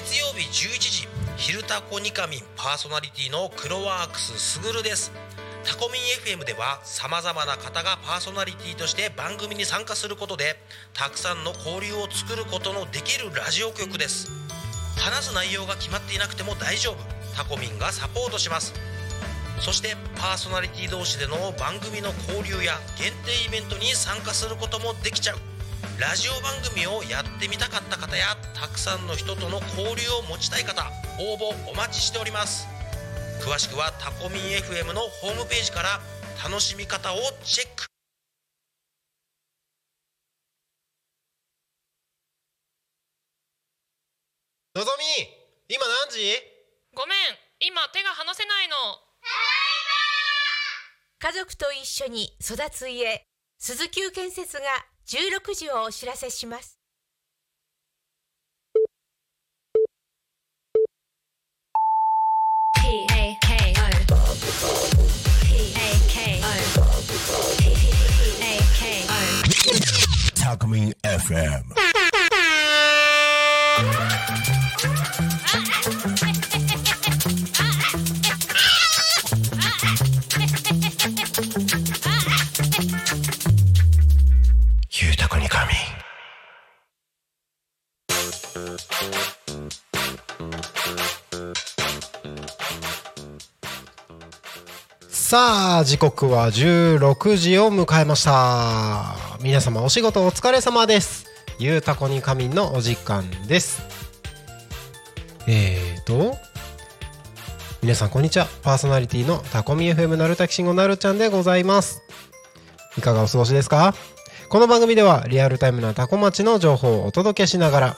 月曜日11時「昼タコニカミン」パーソナリティのクロワークスすぐるです。タコミン FM ではさまざまな方がパーソナリティとして番組に参加することでたくさんの交流を作ることのできるラジオ局です。話す内容が決まっていなくても大丈夫。タコミンがサポートします。そしてパーソナリティ同士での番組の交流や限定イベントに参加することもできちゃう。ラジオ番組をやってみたかった方やたくさんの人との交流を持ちたい方応募お待ちしております。詳しくはタコミン FM のホームページから楽しみ方をチェック。のぞみ今何時？ごめん今手が離せないの。家族と一緒に育つ家鈴木建設が16時をお知らせします P A K O P A K O P A K O Talkmin FM. さあ時刻は16時を迎えました。皆様お仕事お疲れ様です。ゆうたこに仮眠のお時間です。えーと皆さんこんにちは。パーソナリティのタコミ FM なるたきしんごなるちゃんでございます。いかがお過ごしですか？この番組ではリアルタイムなタコ町の情報をお届けしながら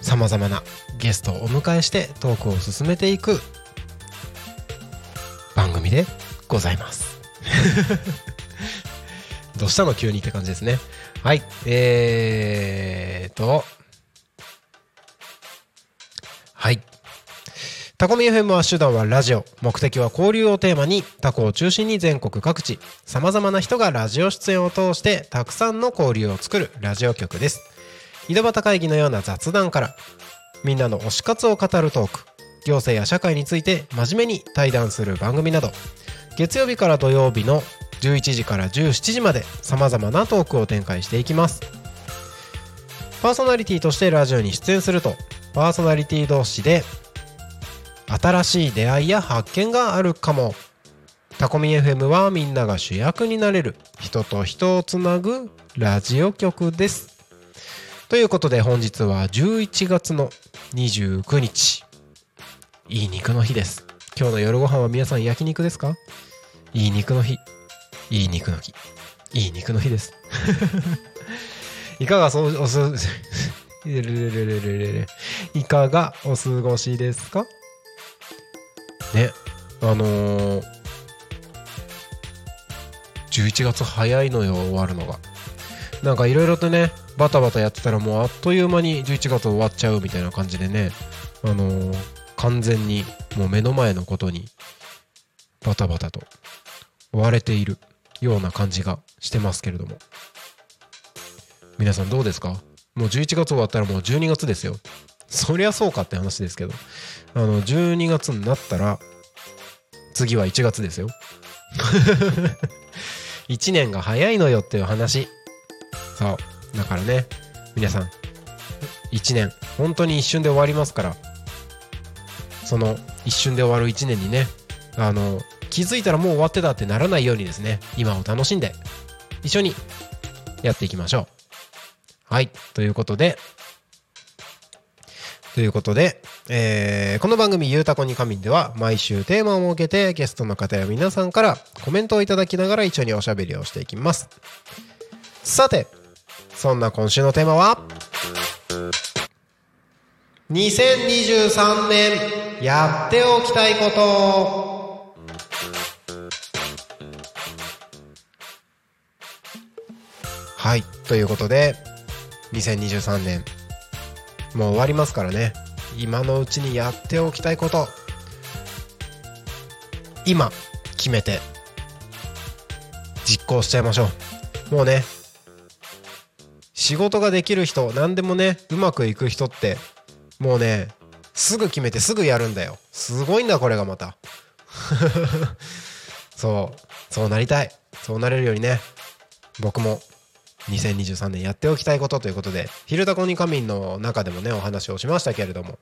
さまざまなゲストをお迎えしてトークを進めていくでございます。どうしたの急にって感じですね。はい。えーと。はい。タコミ FM は手段はラジオ。目的は交流をテーマにタコを中心に全国各地さまざまな人がラジオ出演を通してたくさんの交流を作るラジオ局です。井戸端会議のような雑談からみんなの推し活を語るトーク。行政や社会について真面目に対談する番組など月曜日から土曜日の11時から17時までさまざまなトークを展開していきます。パーソナリティとしてラジオに出演するとパーソナリティ同士で新しい出会いや発見があるかも。タコミ FM はみんなが主役になれる人と人をつなぐラジオ局です。ということで本日は11月の29日。いい肉の日です。今日の夜ご飯は皆さん焼肉ですか？いい肉の日。いい肉の日。いい肉の日です。いかがそうおすれれれれれれれいかがお過ごしですか？ねあのー、11月早いのよ終わるのが。なんかいろいろとねバタバタやってたらもうあっという間に11月終わっちゃうみたいな感じでねあのー完全にもう目の前のことにバタバタと追われているような感じがしてますけれども。皆さんどうですか？もう11月終わったらもう12月ですよ。そりゃそうかって話ですけど。あの12月になったら次は1月ですよ。1年が早いのよっていう話。そう。だからね皆さん1年本当に一瞬で終わりますから。その一瞬で終わる1年にねあの気づいたらもう終わってたってならないようにですね今を楽しんで一緒にやっていきましょう。はい。ということでということで、えーこの番組「ゆうたこに仮眠」では毎週テーマを設けてゲストの方や皆さんからコメントをいただきながら一緒におしゃべりをしていきます。さてそんな今週のテーマは？2023年やっておきたいこと。はいということで2023年もう終わりますからね。今のうちにやっておきたいこと。今決めて実行しちゃいましょう。もうね仕事ができる人何でもねうまくいく人ってもうねすぐ決めてすぐやるんだよ。すごいんだこれがまた。そうそうなりたい。そうなれるようにね。僕も2023年やっておきたいことということで「昼タコに仮眠」の中でもねお話をしましたけれども。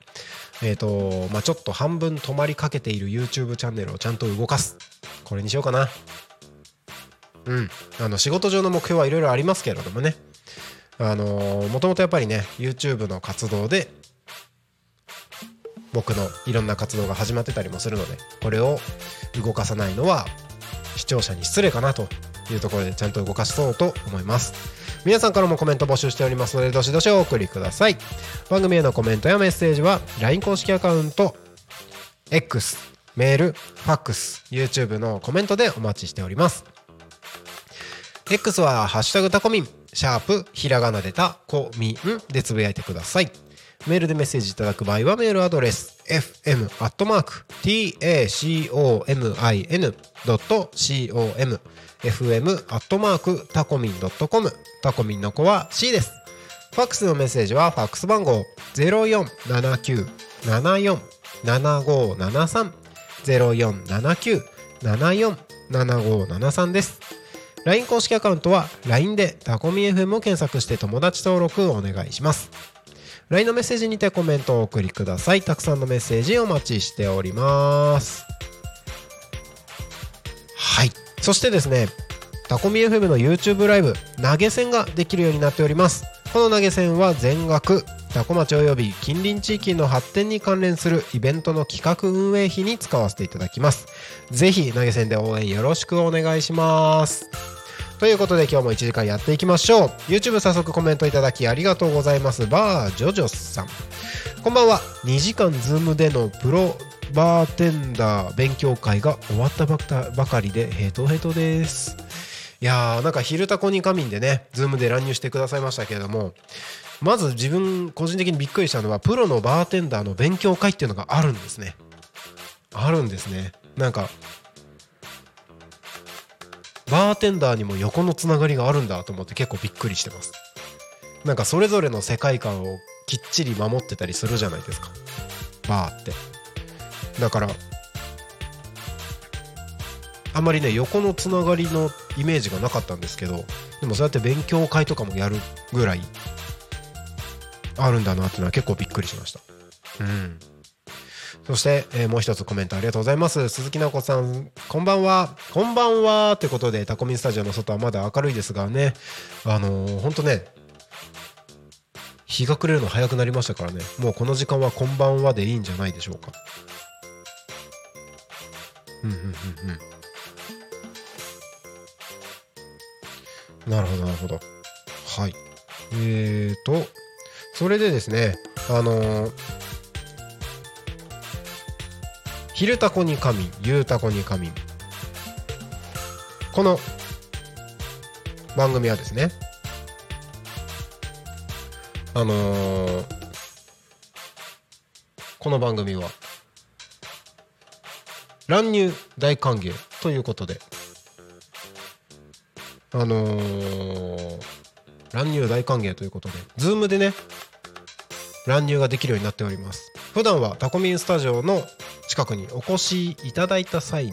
えっ、とまあちょっと半分止まりかけている YouTube チャンネルをちゃんと動かす。これにしようかな。うん。あの仕事上の目標はいろいろありますけれどもね。あのもともとやっぱりね YouTube の活動で僕のいろんな活動が始まってたりもするのでこれを動かさないのは視聴者に失礼かなというところでちゃんと動かしそうと思います。皆さんからもコメント募集しておりますのでどしどしお送りください。番組へのコメントやメッセージは LINE 公式アカウント X メールファックス YouTube のコメントでお待ちしております。X は「ハッシュタグタコミン」シャープひらがなでたこみんでつぶやいてください。メールでメッセージいただく場合はメールアドレス fm.tacomin.com fm タコミン .com タコミンの子は C です。ファックスのメッセージはファックス番号0479747573 0479747573です。LINE 公式アカウントは LINE でタコミ FM を検索して友達登録をお願いします。LINE のメッセージにてコメントをお送りください。たくさんのメッセージお待ちしております。はい。そしてですねタコミ FM の YouTube ライブ投げ銭ができるようになっております。この投げ銭は全額多古町及び近隣地域の発展に関連するイベントの企画運営費に使わせていただきます。ぜひ投げ銭で応援よろしくお願いします。ということで今日も1時間やっていきましょう。YouTube 早速コメントいただきありがとうございます。バージョジョさん。こんばんは。2時間 Zoom でのプロバーテンダー勉強会が終わったばかりでヘトヘトです。いやーなんか「昼たこに仮眠」でね Zoom で乱入してくださいましたけれどもまず自分個人的にびっくりしたのはプロのバーテンダーの勉強会っていうのがあるんですね。あるんですね。なんかバーテンダーにも横のつながりがあるんだと思って結構びっくりしてます。なんかそれぞれの世界観をきっちり守ってたりするじゃないですか。バーって。だからあんまりね横のつながりのイメージがなかったんですけどでもそうやって勉強会とかもやるぐらいあるんだなっていうのは結構びっくりしました。うん。そして、えーもう一つコメントありがとうございます。鈴木直子さんこんばんは。こんばんはってことでタコミンスタジオの外はまだ明るいですがね。あのー、ほんとね日が暮れるの早くなりましたからね。もうこの時間はこんばんはでいいんじゃないでしょうか。うんうんうんうん。なるほどなるほど。はい。えーとそれでですねあのー昼タコに仮眠夕タコに仮眠この番組はですねあのーこの番組は乱入大歓迎ということであのー乱入大歓迎ということで Zoom でね乱入ができるようになっております。普段はタコミンスタジオの近くにお越しいただいた際に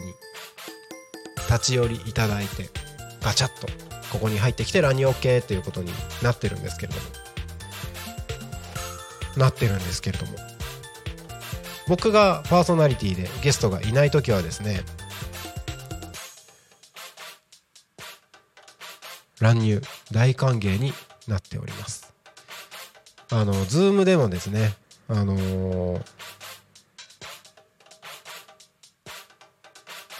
立ち寄りいただいてガチャッとここに入ってきて乱入 OK ということになってるんですけれども。なってるんですけれども。僕がパーソナリティでゲストがいない時はですね乱入大歓迎になっております。あの Zoom でもですねあのー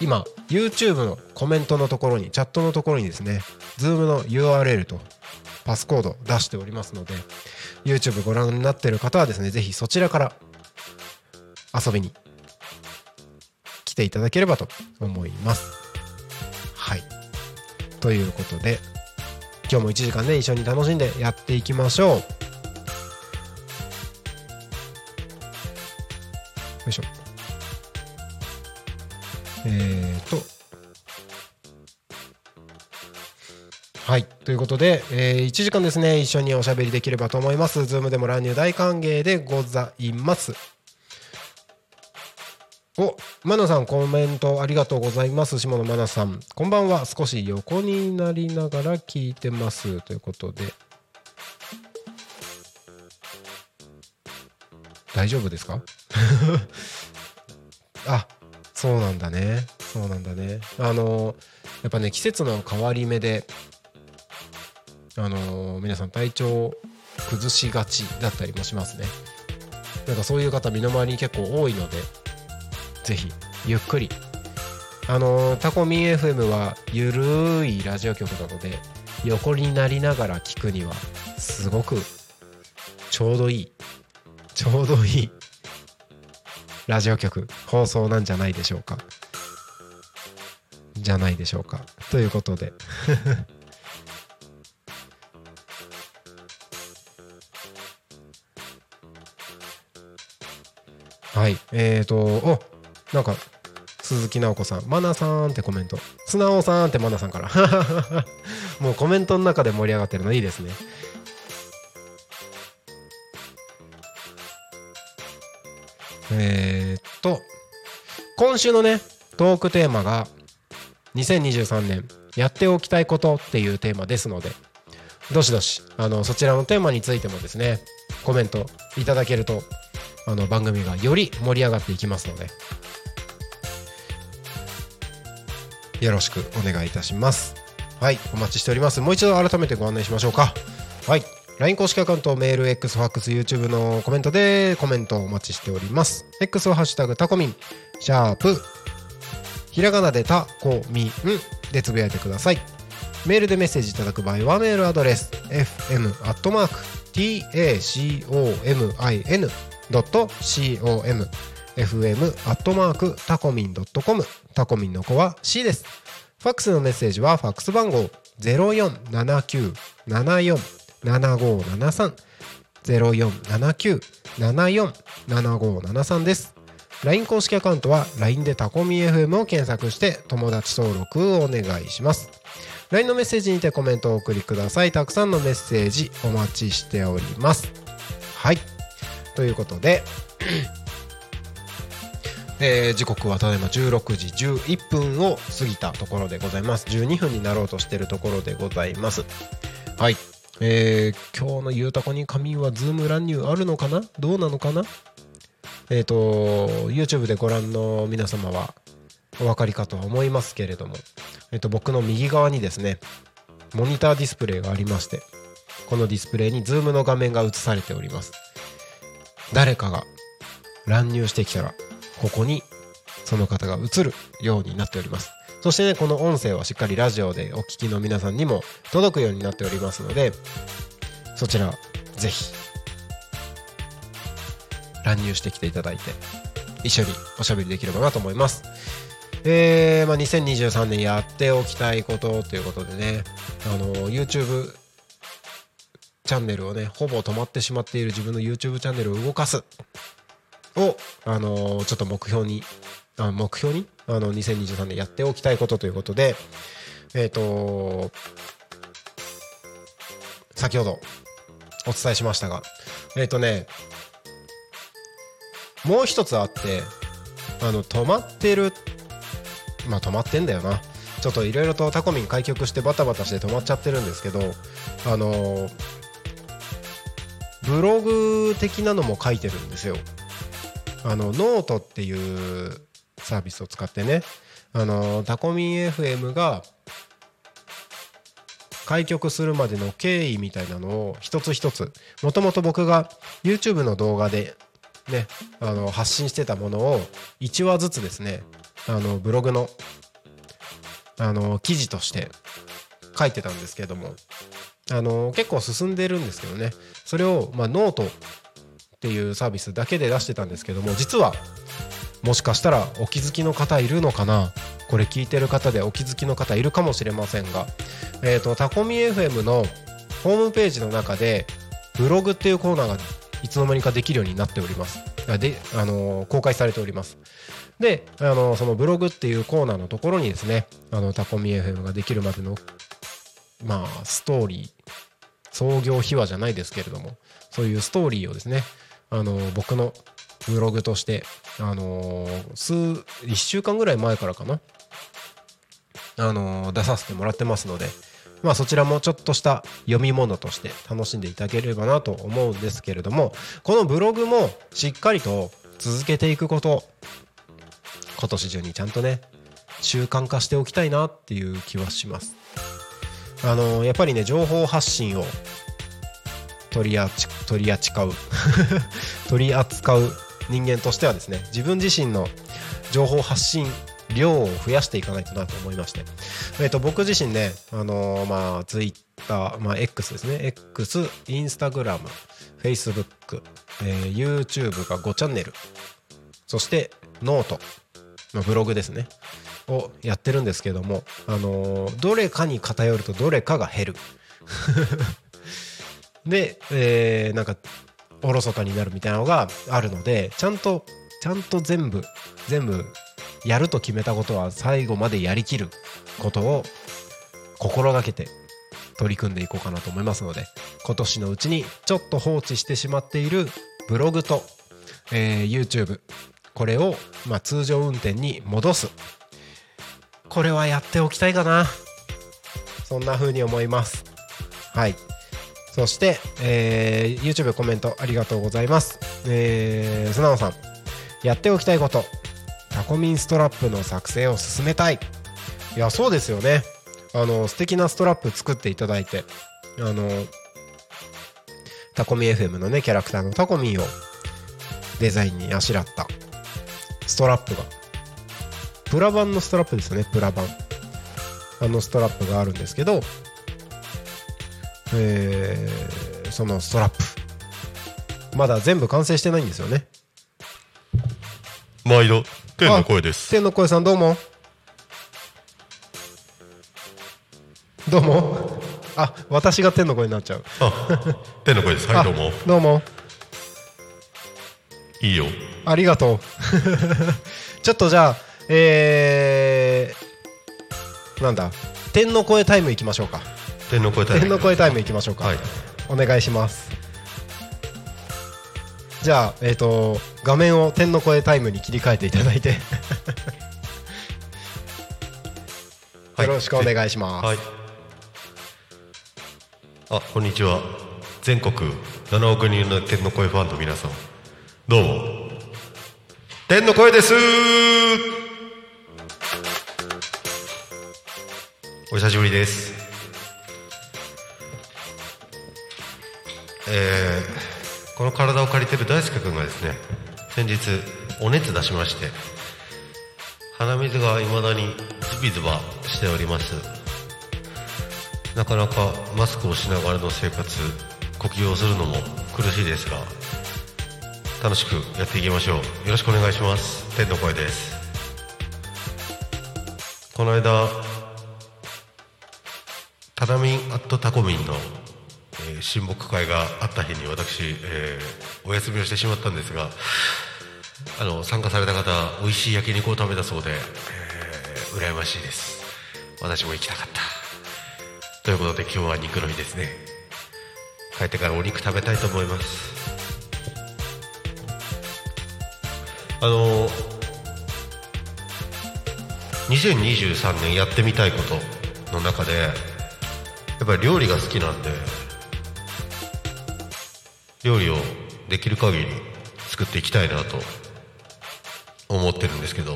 今 YouTube のコメントのところにチャットのところにですね Zoom の URL とパスコード出しておりますので YouTube ご覧になっている方はですねぜひそちらから遊びに来ていただければと思います。はい。ということで今日も1時間ね一緒に楽しんでやっていきましょう。よいしょ。えーと。はい。ということで、えー、1時間ですね。一緒におしゃべりできればと思います。ズームでも乱入大歓迎でございます。おマナさんコメントありがとうございます。下野マナさん。こんばんは。少し横になりながら聞いてます。ということで。大丈夫ですか？あそうなんだね。そうなんだね。あのやっぱね季節の変わり目であの皆さん体調崩しがちだったりもしますね。なんかそういう方身の回りに結構多いのでぜひゆっくり。あのタコミン FM はゆるいラジオ局なので横になりながら聞くにはすごくちょうどいい。ちょうどいいラジオ局放送なんじゃないでしょうか。じゃないでしょうか。ということで。はい。えーとおなんか鈴木直子さん「マナさん」ってコメント「素直さん」ってマナさんから。もうコメントの中で盛り上がってるのいいですね。えー、っと今週のねトークテーマが2023年やっておきたいことっていうテーマですのでどしどしあのそちらのテーマについてもですねコメントいただけるとあの番組がより盛り上がっていきますのでよろしくお願いいたします。はいお待ちしております。もう一度改めてご案内しましょうか。はい。LINE 公式アカウントメール X ファックス YouTube のコメントでコメントをお待ちしております。X はハッシュタグタコミン。シャープ。ひらがなでタコミン。でつぶやいてください。メールでメッセージいただく場合はメールアドレス fm アットマーク tacomin.com fm アットマークタコミン .com タコミンの子は C です。ファックスのメッセージはファックス番号0479747 0479747573です。LINE 公式アカウントは LINE でタコミ FM を検索して友達登録をお願いします。LINE のメッセージにてコメントをお送りください。たくさんのメッセージお待ちしております。はい。ということでえー時刻はただいま16時11分を過ぎたところでございます。12分になろうとしているところでございます。はい。えー今日のゆうたこに仮眠はズーム乱入あるのかな？どうなのかな？えっ、と YouTube でご覧の皆様はお分かりかとは思いますけれども、えっと僕の右側にですねモニターディスプレイがありましてこのディスプレイに Zoom の画面が映されております。誰かが乱入してきたらここにその方が映るようになっております。そしてねこの音声はしっかりラジオでお聞きの皆さんにも届くようになっておりますのでそちらぜひ乱入してきていただいて一緒におしゃべりできればなと思います。えーまあ、2023年やっておきたいことということでねあの YouTube チャンネルをねほぼ止まってしまっている自分の YouTube チャンネルを動かすを、あのーちょっと目標にあ目標に？あの2023年やっておきたいことということでえっ、と先ほどお伝えしましたがえっ、とねもう一つあってあの止まってるまあ止まってんだよな。ちょっといろいろとタコミン開局してバタバタして止まっちゃってるんですけどあのブログ的なのも書いてるんですよ。あのノートっていうサービスを使ってね。あのタコミン FM が開局するまでの経緯みたいなのを一つ一つもともと僕が YouTube の動画でねあの発信してたものを1話ずつですねあのブログのあの記事として書いてたんですけどもあの結構進んでるんですけどね。それを、ま、ノートっていうサービスだけで出してたんですけども実はもしかしたらお気づきの方いるのかな？これ聞いてる方でお気づきの方いるかもしれませんが、えー、とタコミ FM のホームページの中でブログっていうコーナーがいつの間にかできるようになっております。で、あの公開されております。で、あのそのブログっていうコーナーのところにですねあのタコミ FM ができるまでのまあストーリー創業秘話じゃないですけれどもそういうストーリーをですねあの僕のブログとしてあの数1週間ぐらい前からかな。あの出させてもらってますのでまあそちらもちょっとした読み物として楽しんでいただければなと思うんですけれどもこのブログもしっかりと続けていくこと今年中にちゃんとね習慣化しておきたいなっていう気はします。あのやっぱりね情報発信を取り扱取り扱う。取り扱う人間としてはですね自分自身の情報発信量を増やしていかないとなと思いまして、えっと僕自身ね、あのーまあ、ツイッター、まあ、X ですね。X、 Instagram Facebook、えー YouTube が5チャンネル。そして note、まあ、ブログですね。をやってるんですけども、あのーどれかに偏るとどれかが減る。で、えーなんかおろそかになるみたいなのがあるのでちゃんとちゃんと全部全部やると決めたことは最後までやりきることを心がけて取り組んでいこうかなと思いますので今年のうちにちょっと放置してしまっているブログと、えー YouTube これを、まあ、通常運転に戻す。これはやっておきたいかな。そんな風に思います。はい。そして、えー YouTube コメントありがとうございます。えー、素直さん、やっておきたいこと、タコミンストラップの作成を進めたい。いや、そうですよね。あの、素敵なストラップ作っていただいて、あの、タコミ FM のね、キャラクターのタコミンをデザインにあしらったストラップが、プラ版のストラップですよね、プラ版。あのストラップがあるんですけど、えーそのストラップ。まだ全部完成してないんですよね。毎度。天の声です。天の声さんどうも。どうも。あ私が天の声になっちゃう。あ天の声です。はいどうも。あどうも。いいよ。ありがとう。ちょっとじゃあえー、なんだ。天の声タイムいきましょうか天の声タイム。天の声タイムいきましょうか、はい。お願いします。じゃあえっ、と画面を天の声タイムに切り替えていただいて。はい。よろしくお願いします、はい。あこんにちは。全国7億人の天の声ファンの皆さん。どうも。天の声です。お久しぶりですえーこの体を借りてる大輔君がですね先日お熱出しまして鼻水がいまだにズビズバしております。なかなかマスクをしながらの生活呼吸をするのも苦しいですが楽しくやっていきましょう。よろしくお願いします。天の声です。この間タナミンアットタコミンの、えー親睦会があった日に私、えーお休みをしてしまったんですがあの参加された方美味しい焼肉を食べたそうで、えー羨ましいです。私も行きたかった。ということで今日は肉の日ですね。帰ってからお肉食べたいと思います。あの2023年やってみたいことの中でやっぱり料理が好きなんで料理をできる限り作っていきたいなと思ってるんですけど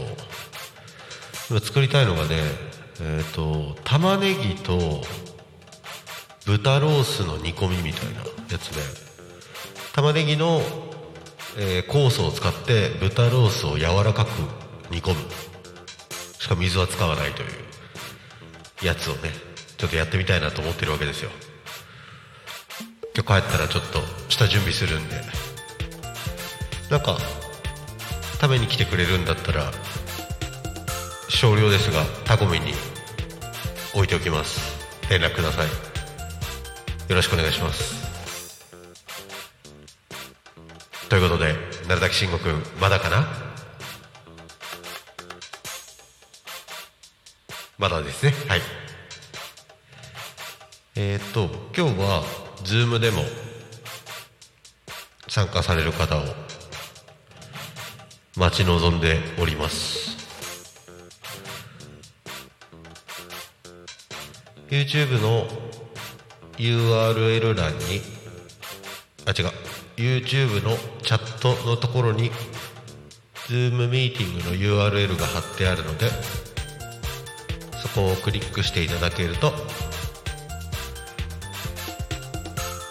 今作りたいのがねえっ、と玉ねぎと豚ロースの煮込みみたいなやつで玉ねぎの、えー酵素を使って豚ロースを柔らかく煮込む。しかも水は使わないというやつをねちょっとやってみたいなと思ってるわけですよ。今日帰ったらちょっと下準備するんで。なんか食べに来てくれるんだったら少量ですがタコミに置いておきます。連絡ください。よろしくお願いします。ということで鳴崎慎吾君まだかな？まだですね。はい。えーっと今日は Zoom でも参加される方を待ち望んでおります。YouTube の URL 欄にあ違う YouTube のチャットのところに Zoom ミーティングの URL が貼ってあるのでそこをクリックしていただけると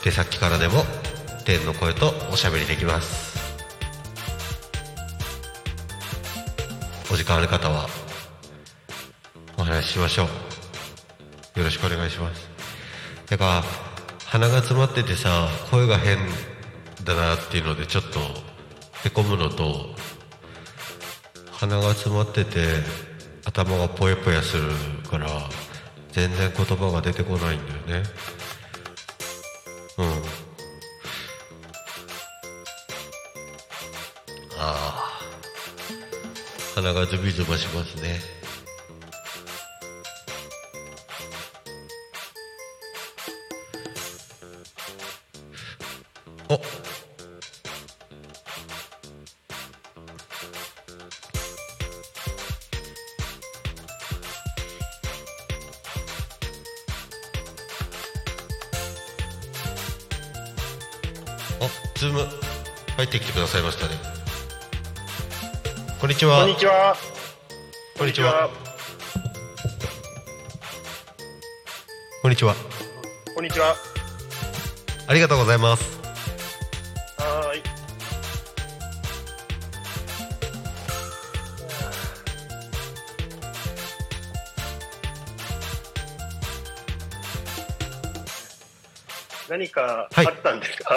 手先からでも天の声とおしゃべりできます。お時間ある方はお話ししましょう。よろしくお願いします。てか鼻が詰まっててさ声が変だなっていうのでちょっとへこむのと鼻が詰まってて頭がポヤポヤするから全然言葉が出てこないんだよね。鼻がズビズバしますねちは。こんにちは。こんにちは。こんにちは。こんにちは。ありがとうございます。はーい。何かあったんですか、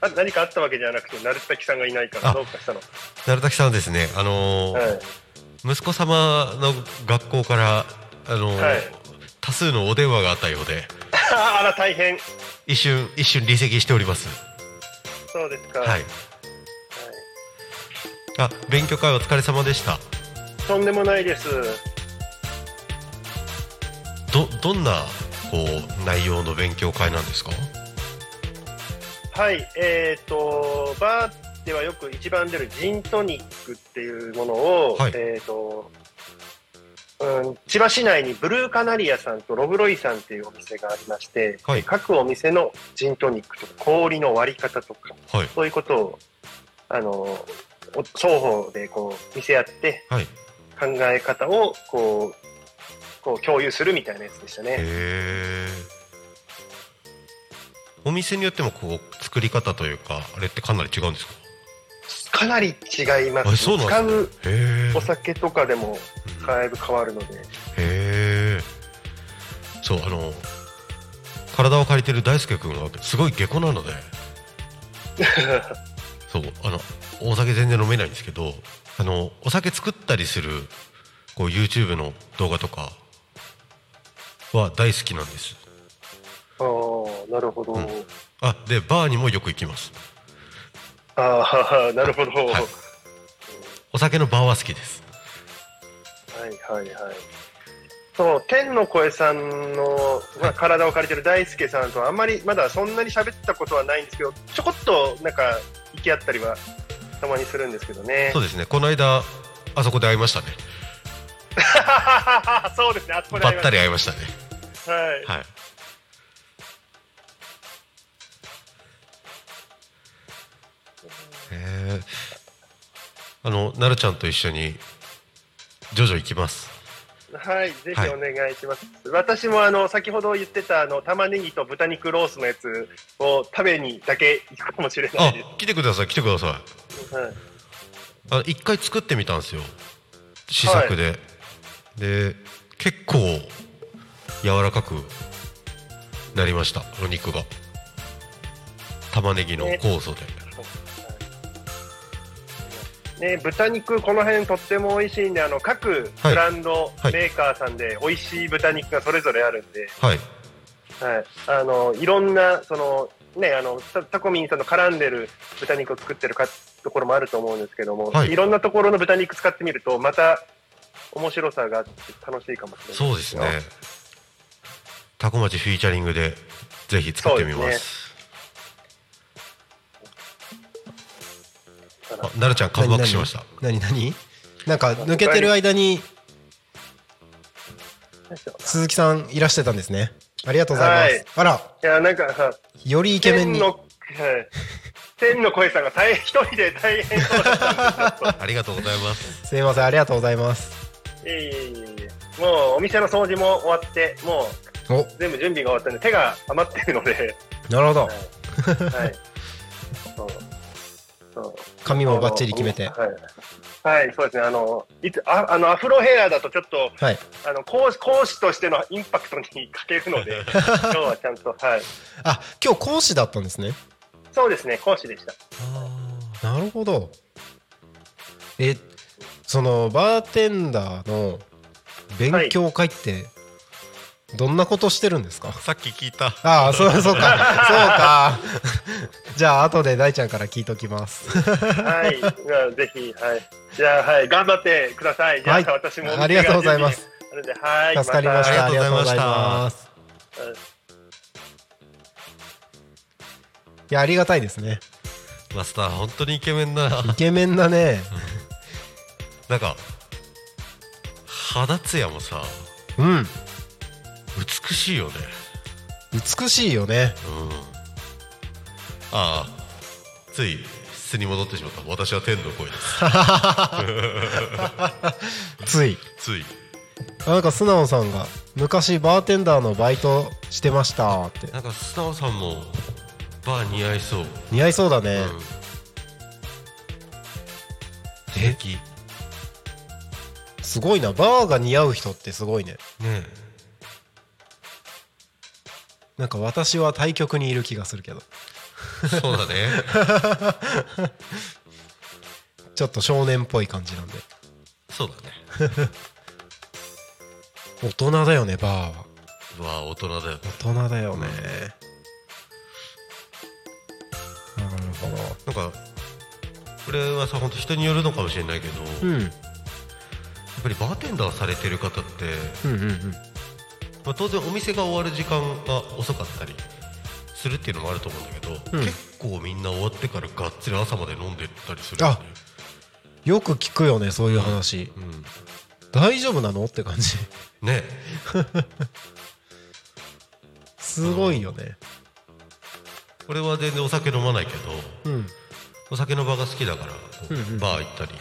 あ何かあったわけじゃなくて、鳴滝さんがいないからあどうかしたの？鳴滝さんはですね、あのーはい。息子様の学校から、あのーはい多数のお電話があったようで、あら、大変。一瞬、一瞬離席しております。そうですか。はい。あ、勉強会お疲れ様でした。とんでもないです。ど、どんな、こう、内容の勉強会なんですか？はい、えっ、と、バーではよく一番出るジントニックっていうものを、はいえっ、と、うん、千葉市内にブルーカナリアさんとロブロイさんっていうお店がありまして、はい各お店のジントニックとか氷の割り方とか、はい。そういうことを、あの、お双方でこう見せ合ってはい。考え方をこう、こう共有するみたいなやつでしたね。へえ。お店によってもこう作り方というかあれってかなり違うんですか？かなり違います。あそうなん使う。お酒とかでもうんだいぶ変わるので。へえ。そうあの体を借りてる大輔君はすごい下戸なので、そうあのお酒全然飲めないんですけど、あのお酒作ったりするこう YouTube の動画とかは大好きなんです。ああ、なるほど。うんあでバーにもよく行きます。ああ、なるほど。はいはい、お酒のバーは好きです。はい、はい。そう、天の声さんの、まあ、体を借りてる大輔さんとはあんまりまだそんなに喋ったことはないんですけど、ちょこっとなんか行き合ったりはたまにするんですけどねそう。ですね。この間あそこで会いましたね。そうですね、あそこでばった会いましり会いましたね。た。はい。はい。え。あの、なるちゃんと一緒に、ジョジョ行きます？はい、ぜひお願いします。私もあの先ほど言ってたあの玉ねぎと豚肉ロースのやつを食べにだけ行くかもしれないあです。、来てください、来てください。はいあ、一回作ってみたんですよ。試作で。で、結構、柔らかくなりました、お肉が。玉ねぎの酵素で。ね、豚肉、この辺とっても美味しいんで、あの各はい。ブランドはい。メーカーさんで美味しい豚肉がそれぞれあるんで、はい。はい、あのいろんなその、ね、あのタタコミンさんの絡んでる豚肉を作ってるかところもあると思うんですけども、はい。い、ろんなところの豚肉使ってみると、また面白さがあって楽しいかもしれないそうですね。タコ町フィーチャリングでぜひ作ってみますそうですあなるちゃんカムバックしました。何何何？なんか抜けてる間に鈴木さんいらしてたんですね。ありがとうございます、はい。あら。いや、なんかさ、よりイケメンに。天の、声さんが大変一人で大変そうだったんで ありがとうございます。すいませんありがとうございます。いえいえいえもうお店の掃除も終わって、もお。う全部準備が終わったんで、手が余ってるので、なるほど。はい。はい。そう。髪もバッチリ決めてはい。はい、そうですね。あの、いつ、ああの、アフロヘアだとちょっと、はいあの、講師、講師としてのインパクトに欠けるので、今日はちゃんと、はい。あ今日講師だったんですねそうですね、講師でした。なるほどえそのバーテンダーの勉強会ってどんなことしてるんですか、さっき聞いたああそうそうかそうか じゃあ後で大ちゃんから聞いときますはい。じゃあぜひ、はい。じゃあ、はい。頑張ってください。じゃあ、はい私も。ありがとうございます。はい。助かりましたあありりがとうございまますうんいやありがたいですねマスター本当にイケメンだなイケメンだねなんか肌ツヤもさうん美しいよね。美しいよね。うん。ああ。つい素に戻ってしまった。私は天の声です。つい。つい。あなんか素直さんが昔バーテンダーのバイトしてましたって。なんか素直さんもバー似合いそう、似合いそうだね、うん。素敵。すごいな。バーが似合う人ってすごいね。ねなんか私は対局にいる気がするけど。えそうだね。ちょっと少年っぽい感じなんで。そうだね。大人だよねバーは。うわあ大人だよ大人だよね、なるほなんかこれはさ本当人によるのかもしれないけど、どやっうんぱりバーテンダーされてる方って、うんうんうんまあ、当然お店が終わる時間が遅かったりするっていうのもあると思うんだけど、うん。結構みんな終わってからがっつり朝まで飲んでたりするよねよく聞くよねそういう話、うん。大丈夫なの？って感じ。ね。すごいよね。俺は全然お酒飲まないけどうん。お酒の場が好きだからこううんうん。バー行ったり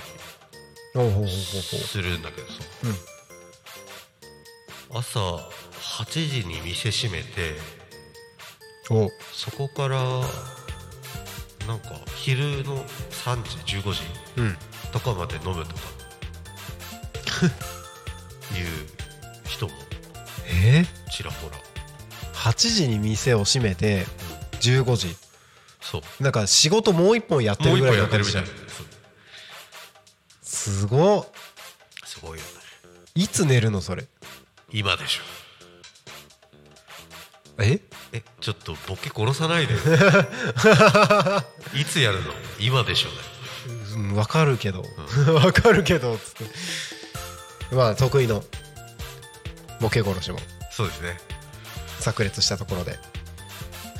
ほうほうほうほうほするんだけどさ、うん。朝8時に店閉めてそこからなんか昼の3時15時うん。とかまで飲むと。か いう人もえ？ちらほら。8時に店を閉めて15時。そう。なんか仕事もう一本やってもう一るぐら本やってるみたいいの感じじゃんな。そう。すごっ。すごいよね。いつ寝るのそれ？今でしょえ？えちょっとボケ殺さないで いつやるの？今でしょね。うんわかるけど。わかるけどつって。まあ得意のボケ殺しも。そうですね。炸裂したところで。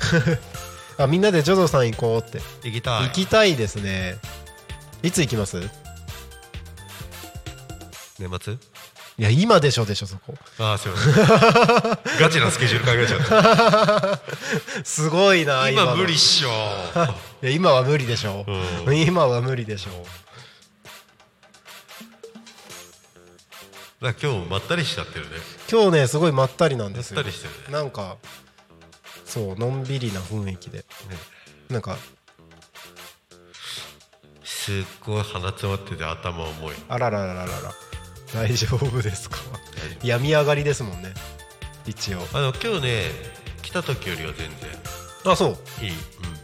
あみんなでジョジョさん行こうって。行きたい。行きたいですね。いつ行きます？年末？いや今でしょでしょそこ。ああすいませんガチなスケジュール考えちゃった。すごいなの。今無理っしょ。いや今は無理でしょ、う今は無理でしょ。だ今日まったりしちゃってるね。今日ねすごいまったりなんですよ。まったりしてるね。なんかそうのんびりな雰囲気で。なんかすっごい鼻詰まってて頭重い。あらららららら大丈夫ですか？病み上がりですもんね。一応。あの今日ね来た時よりは全あそう。然い。い、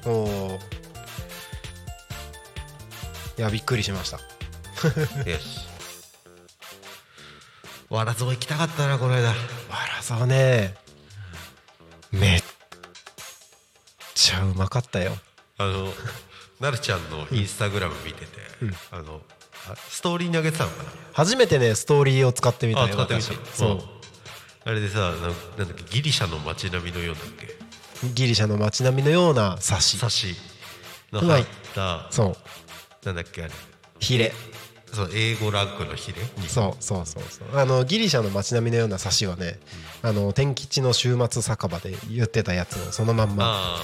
おおいやびっくりしました。うん、よしわらぞ行きたかったなこの間。わらざね。めっちゃうまかったよ。あのなるちゃんのインスタグラム見てて、うん。あのあストーリーに上げてたのかな？初めてねストーリーを使ってみたよあ使ってみた。私。そう。あれでさなんなんだっけ？ギリシャの街並みのようだっけ？ギリシャの街並みのようなサシ。サシ。の入った。そう。なんだっけあれ？ヒレ。そう英語ランクのヒレ？そうそうそうそう。あのギリシャの街並みのようなサシはね、あの天吉の週末酒場で言ってたやつをそのまんまあ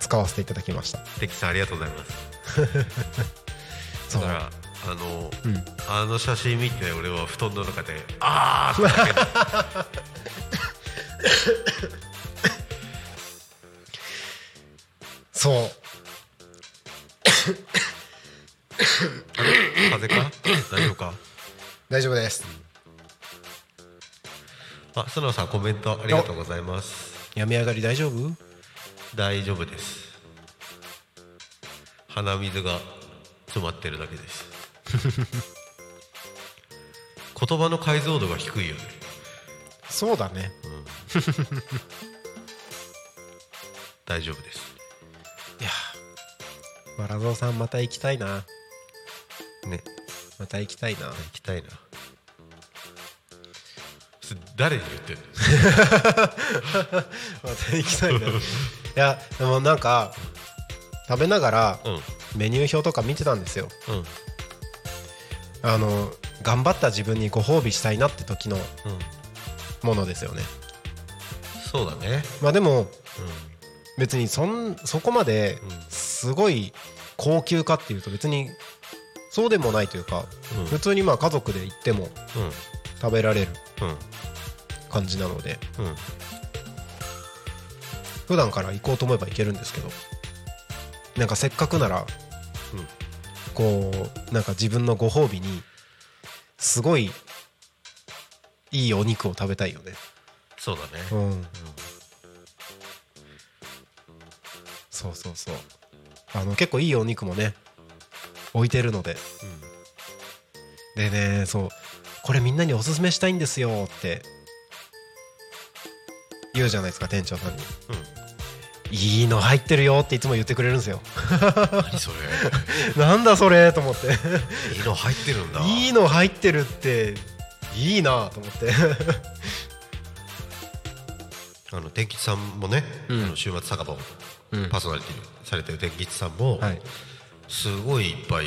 使わせていただきました。あテキさんありがとうございます。そ うだからあの、うん。あの写真見て俺は布団の中で ああって叫んだそう。風邪か？大丈夫か？大丈夫です。あ須野さんコメントありがとうございます。病み上がり大丈夫？大丈夫です。鼻水が詰まってるだけです言葉の解像度が低いよねそうだね大丈夫ですいやわらぞうさん。また行きたいなねまた行きたいな行きたいなそれ誰に言ってん。のまた行きたいないやでもなん。か食べながらメニュー表とか見てたん。ですようん。あの頑張った自分にご褒美したいなって時のうん。ものですよね。そうだね。まあでもう別にそんそこまでうん。すごい高級かっていうと別にそうでもないというかうん。普通にまあ家族で行ってもうん。食べられるうん。感じなのでうん。普段から行こうと思えば行けるんですけどなんかせっかくならうんこうなんか自分のご褒美にすごいいいお肉を食べたいよね。そうだね。うん。そうそうそう。あの結構いいお肉もね置いてるので。でねそう。これみんなにおすすめしたいんですよって言うじゃないですか店長さんにいいの入ってるよっていつも言ってくれるんですよ。何それ。なんだそれと思って。いいの入ってるんだ。いいの入ってるっていいなと思って。あの天吉さんもね、うん。あの週末酒場パーソナリティされてる天吉さんも、はい。すごいいっぱい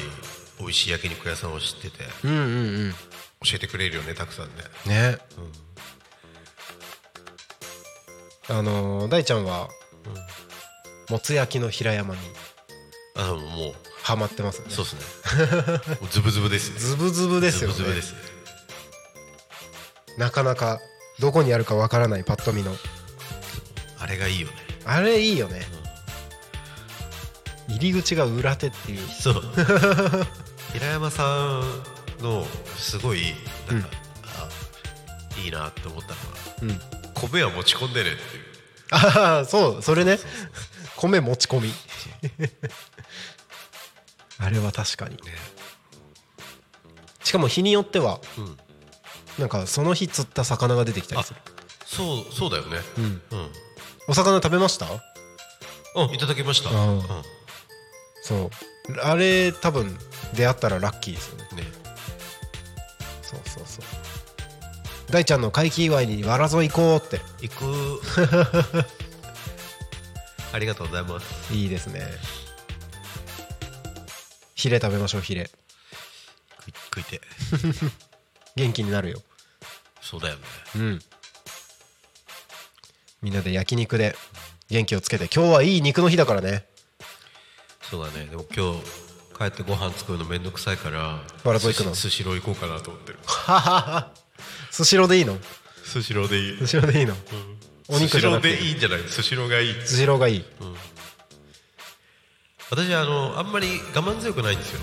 美味しい焼肉屋さんを知っててうんうんうん。教えてくれるよねたくさんね。ね、あのー大ちゃんは、もつ焼きの平山に。あのもう。ハマってますね。そうですね。ズブズブですね。ズブズブですよね。ズブズブです。なかなかどこにあるかわからないパッと見の。あれがいいよね。あれいいよね、入り口が裏手っていう。そう。平山さんのすごいなんか、あいいなって思ったのはうん。米は持ち込んでねっていうああそうそれね。米持ち込み。あれは確かに。ね。しかも日によってはうん。なんかその日釣った魚が出てきたりあする。そうそうだよね。うん。うん。お魚食べました？うんいただきました。あうん。そう。あれ多分出会ったらラッキーですよね。ね大ちゃんの回帰祝いにわらぞ行こうって。行く。ありがとうございます。いいですね。ヒレ食べましょうヒレ。食いて 元気になるよ。そうだよね。うん。みんなで焼肉で元気をつけて。今日はいい肉の日だからね。そうだね。でも今日帰ってご飯作るのめんどくさいからバラゾ行くの？スシロー行こうかなと思ってる。はははスシローでいいの？スシローでいい。スシローでいいの？お肉じゃなくて。スシローでいいんじゃない？スシローがいい。スシローがいい。私あのあんまり我慢強くないんですよ。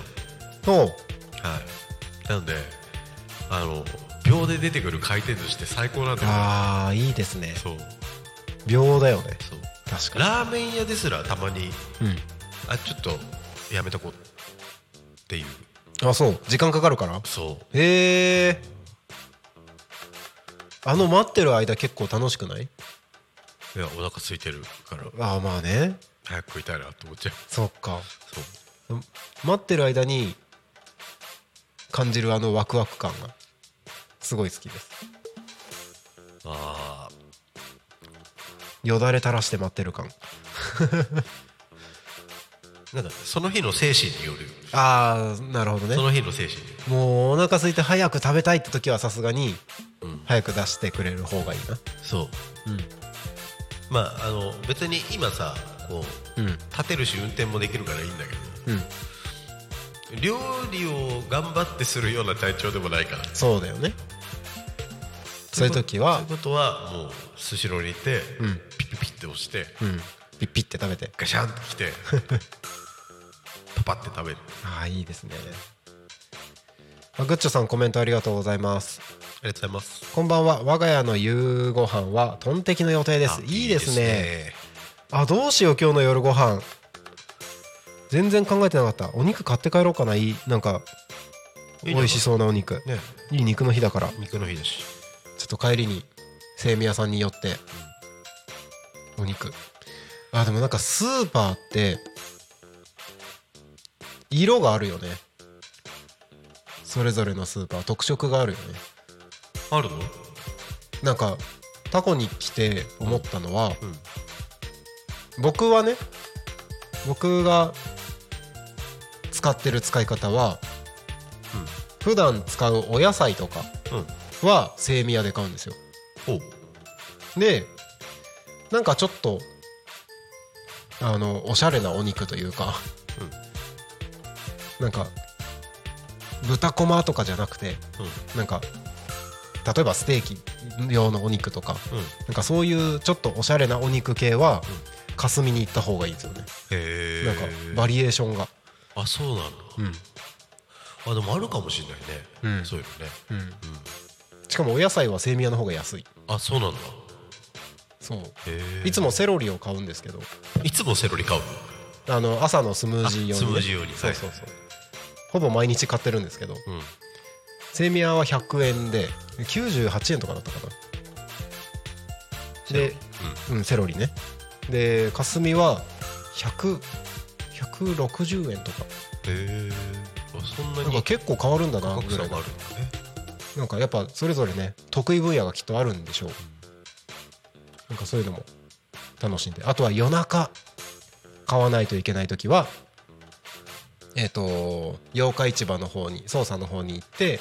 おう。はい。なのであの秒で出てくる回転寿司って最高なんだよああいいですね。そう。秒だよね。そう。確かラーメン屋ですらたまににあちょっとやめとこうっていう。うんあそう。時間かかるから？そう。へえあの待ってる間結構楽しくない？いやお腹空いてるから。ああまあね。早く食いたいなと思っちゃう。そっか。そう。待ってる間に感じるあのワクワク感がすごい好きです。あよだれ垂らして待ってる感。あ なんかその日の精神による。よああなるほどね。その日の精神による。もうお腹空いて早く食べたいって時はさすがにうん早く出してくれる方がいいな。そう。うん。まああの別に今さこううん。立てるし運転もできるからいいんだけど。うん。料理を頑張ってするような体調でもないから。そうだよね。そういう時はそういうことはもうスシローに行って、うん。ピッピッピッて押してうん。ピッピッて食べて。ガシャンと来て パパって食べる。ああいいですね。あグッチョさんコメントありがとうございますありがとうございます。こんばんは。我が家の夕ご飯はトンテキの予定です。あいいですね。ね。あどうしよう今日の夜ご飯。全然考えてなかった。お肉買って帰ろうかな。いいなんか美味しそうなお肉。ね。いい肉の日だから。肉の日だし。ちょっと帰りに精味屋さんに寄ってお肉。あでもなんかスーパーって色があるよね。それぞれのスーパー。特色があるよねあるの？なんかタコに来て思ったのは、うん。僕はね僕が使ってる使い方は、普段使うお野菜とかうん。は精味屋で買うんですよ。でなんかちょっとあのおしゃれなお肉というか、なんか豚こまとかじゃなくてなんか例えばステーキ用のお肉とかうん。うんなんかそういうちょっとおしゃれなお肉系は霞に行った方がいいですよね。へえなんかバリエーションが。あそうなんだ。うん。あでもあるかもしれないね、うん。そういうのね。うん。しかもお野菜は精味屋の方が安い。あそうなんだ。そう。いつもセロリを買うんですけど。いつもセロリ買うの？あの朝のスムージー用に、ね、あスムージー用に。そうそうそう。ほぼ毎日買ってるんですけど。うん。精味屋は100円で98円とかだったかな。で、うん、セロリね。で霞は100 160円とか。へえそんなになんか結構変わるんだなぐらい差があるんだねなんかやっぱそれぞれね得意分野がきっとあるんでしょう。なんかそういうのも楽しんで。あとは夜中買わないといけない時はえっ、と八日市場の方に捜査の方に行って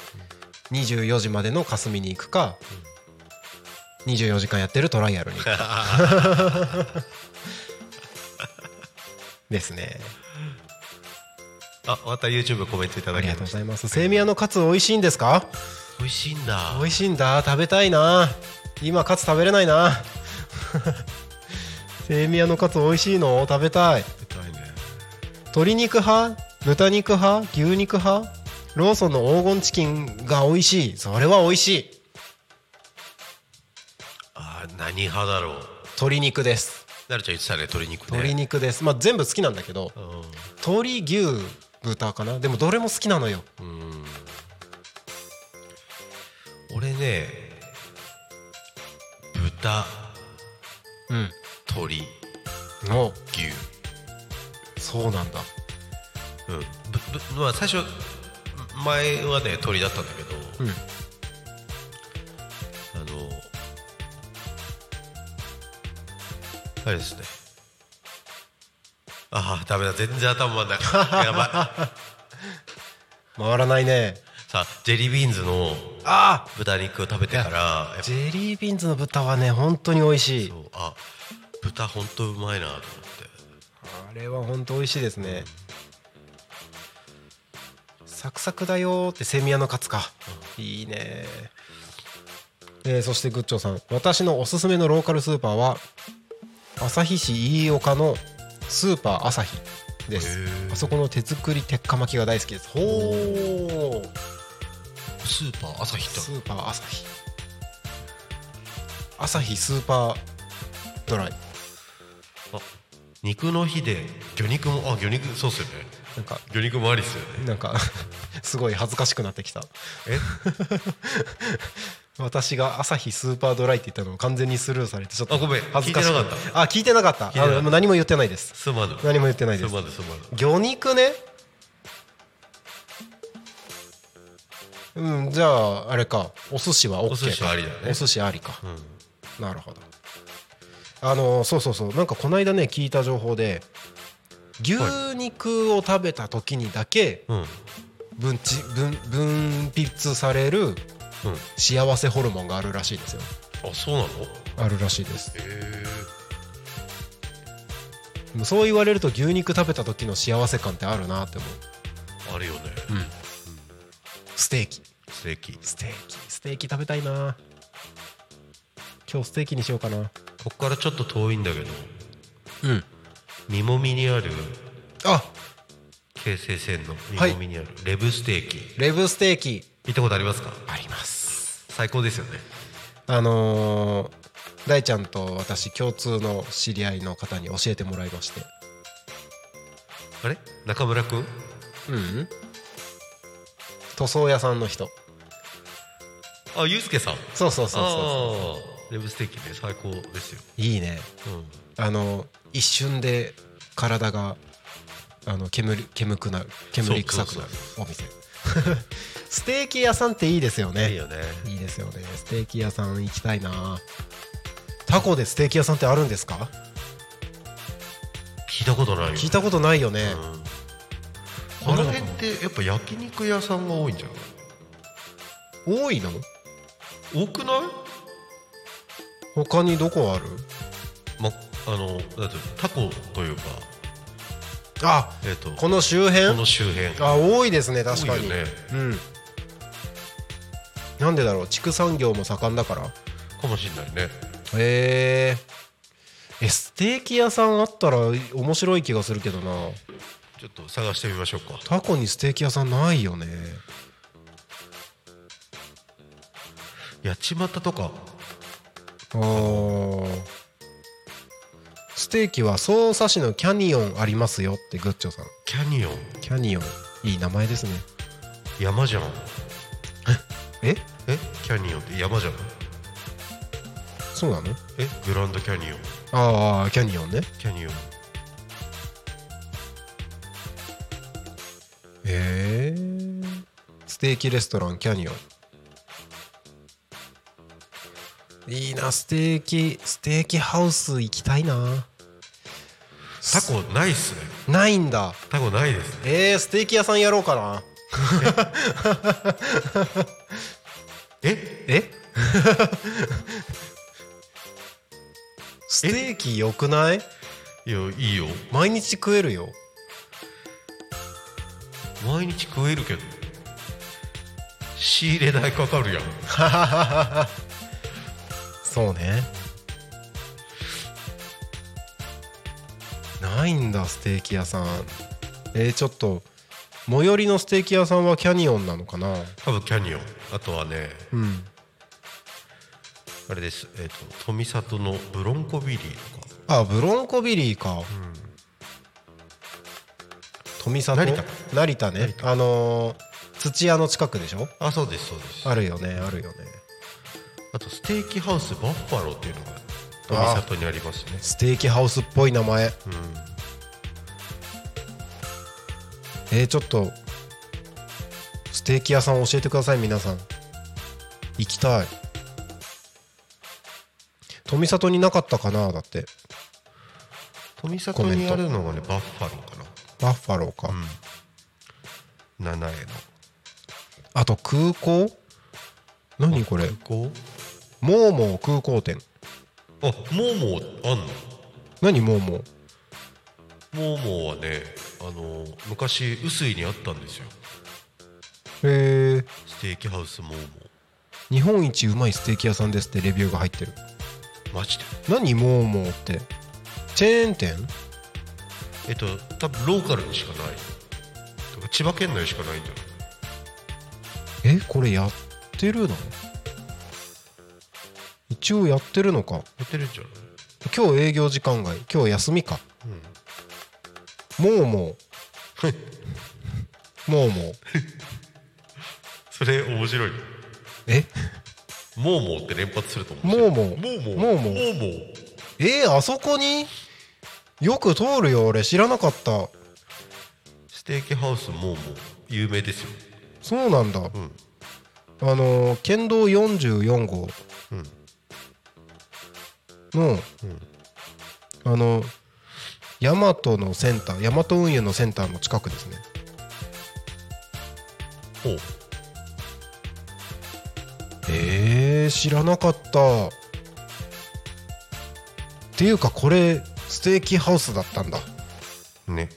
24時までの霞に行くか24時間やってるトライアルに行くか。ですね。あまた YouTube コメントいたありがとうございます。精味屋のカツ美味しいんですか？美味しいんだ。美味しいんだ。食べたいな。今カツ食べれないな。精味屋のカツ美味しいの？食べたい。食べたいね。鶏肉派？豚肉派？牛肉派？ローソンの黄金チキンが美味しい。それは美味しい。あー何派だろう。鶏肉です。なるちゃん言ってたね鶏肉ね。鶏肉です。まあ全部好きなんだけどうん。鶏牛豚かな？でもどれも好きなのよ。うん。俺ね豚。うん。鶏。お。牛。そうなんだ。うん。ぶぶまあ最初前はね鳥だったんだけど、うん。あのあれですね。ああダメだ。全然頭回んない。やばい。回らないね。さあジェリービーンズのあ豚肉を食べてからジェリービーンズの豚はね本当に美味しい。そう。あ豚本当うまいなと思って。あれは本当美味しいですねサクサクだよーってセミヤのカツか。いいねえーそしてグッチョさん。私のおすすめのローカルスーパーは旭市飯岡のスーパー朝日です。あそこの手作り鉄火巻きが大好きです。ほー。スーパー朝日とスーパー朝日朝日スーパードライ。肉の日で魚肉もあ魚肉そうっすよねなんか魚肉もありっすよね。なんか すごい恥ずかしくなってきた。え？私が朝日スーパードライって言ったのを完全にスルーされてちょっとあごめん。恥ずかしく聞いてなかった。あ聞いてなかった。聞いてなかった。あ何も言ってないです。すまぬ。何も言ってないです。すまぬすまぬ。魚肉ね？うんじゃああれか。お寿司は OK か。お寿司はありだよね。お寿司ありか。うん。なるほど。あのそうそうそう。なんかこの間ね聞いた情報で牛肉を食べた時にだけうん。分ち分分泌されるうん。幸せホルモンがあるらしいですよ。あそうなの？あるらしいです。へえ。そう言われると牛肉食べた時の幸せ感ってあるなって思う。あるよね。ステーキ。ステーキ。ステーキ。ステーキ食べたいな。今日ステーキにしようかな。ここからちょっと遠いんだけど。うん三もみにあるあ。京成線のはい。三もみにあるレブステーキ、レブステーキ。行ったことありますか？あります。最高ですよね。あのー大ちゃんと私共通の知り合いの方に教えてもらいまして。あれ？中村くんうん。塗装屋さんの人。あゆうすけさん？そうそうそうそああレブステーキね最高ですよ、ういいね。うん、あの一瞬で体があの煙煙くなる煙臭くなる。お店。ステーキ屋さんっていいですよね。いいよね。いいですよね。ステーキ屋さん行きたいな。タコでステーキ屋さんってあるんですか？聞いたことないよ聞いたことないよね、うん。この辺ってやっぱ焼肉屋さんが多いんじゃない？多いの？多くない？他にどこある？まあのなんてタコというか。あえっ、とこの周辺？この周辺。あ多いですね確かに。ね。うん。なんでだろう畜産業も盛んだから？かもしれないね。へえ。えステーキ屋さんあったら面白い気がするけどな。ちょっと探してみましょうか。タコにステーキ屋さんないよね。八街とか。あーステーキは匝瑳市のキャニオンありますよってグッチョさん。キャニオン？キャニオン。いい名前ですね。山じゃん。え？え？キャニオンって？山じゃんそうなの？え？グランドキャニオン。ああキャニオンね。キャニオン。へえステーキレストランキャニオン。いいなステーキステーキハウス行きたいなタコないっすね。ないんだ。タコないですね。えー、ステーキ屋さんやろうかな。え？え？ステーキ良くない？いやいいよ。毎日食えるよ。毎日食えるけど。仕入れ代かかるやん。そうねないんだステーキ屋さん。えー、ちょっと最寄りのステーキ屋さんはキャニオンなのかな？多分キャニオン。あとはねうん。あれです。えっ、と富里のブロンコビリーとか。あブロンコビリーか、富里成田成田ね。あのー土屋の近くでしょ？あそうですそうです。あるよねあるよね。あとステーキハウスバッファローっていうのが富里にありますね。ステーキハウスっぽい名前。うんえー、ちょっとステーキ屋さん教えてください皆さん。行きたい。富里になかったかなだって。富里にあるのがねバッファローかバッファローか、な七重の。あと空港？何これ？こモーモー空港店。うあモーモーあんの？何モーモー？モーモーはねあの昔臼井にあったんですよ。へえステーキハウスモーモ日本一うまいステーキ屋さんですってレビューが入ってる。ーマジで？何？モーモーって。チェーン店？えっと多分ローカルにしかない。とか千葉県内しかないんじゃないえこれやってるの？一応やってるのか。やってるんじゃない？今日営業時間外。今日休みかもうもうもうもうそれ面白い。え？もうもうって連発すると思う。もうもうもうもうもうもうえー、あそこに？よく通るよ俺。知らなかった。ステーキハウスもうもう有名ですよ。そうなんだ、うん、あの県道44号。の、うん、あの大和のセンター大和運輸のセンターの近くですね。ほう。えー、知らなかった。っていうかこれステーキハウスだったんだ。ね。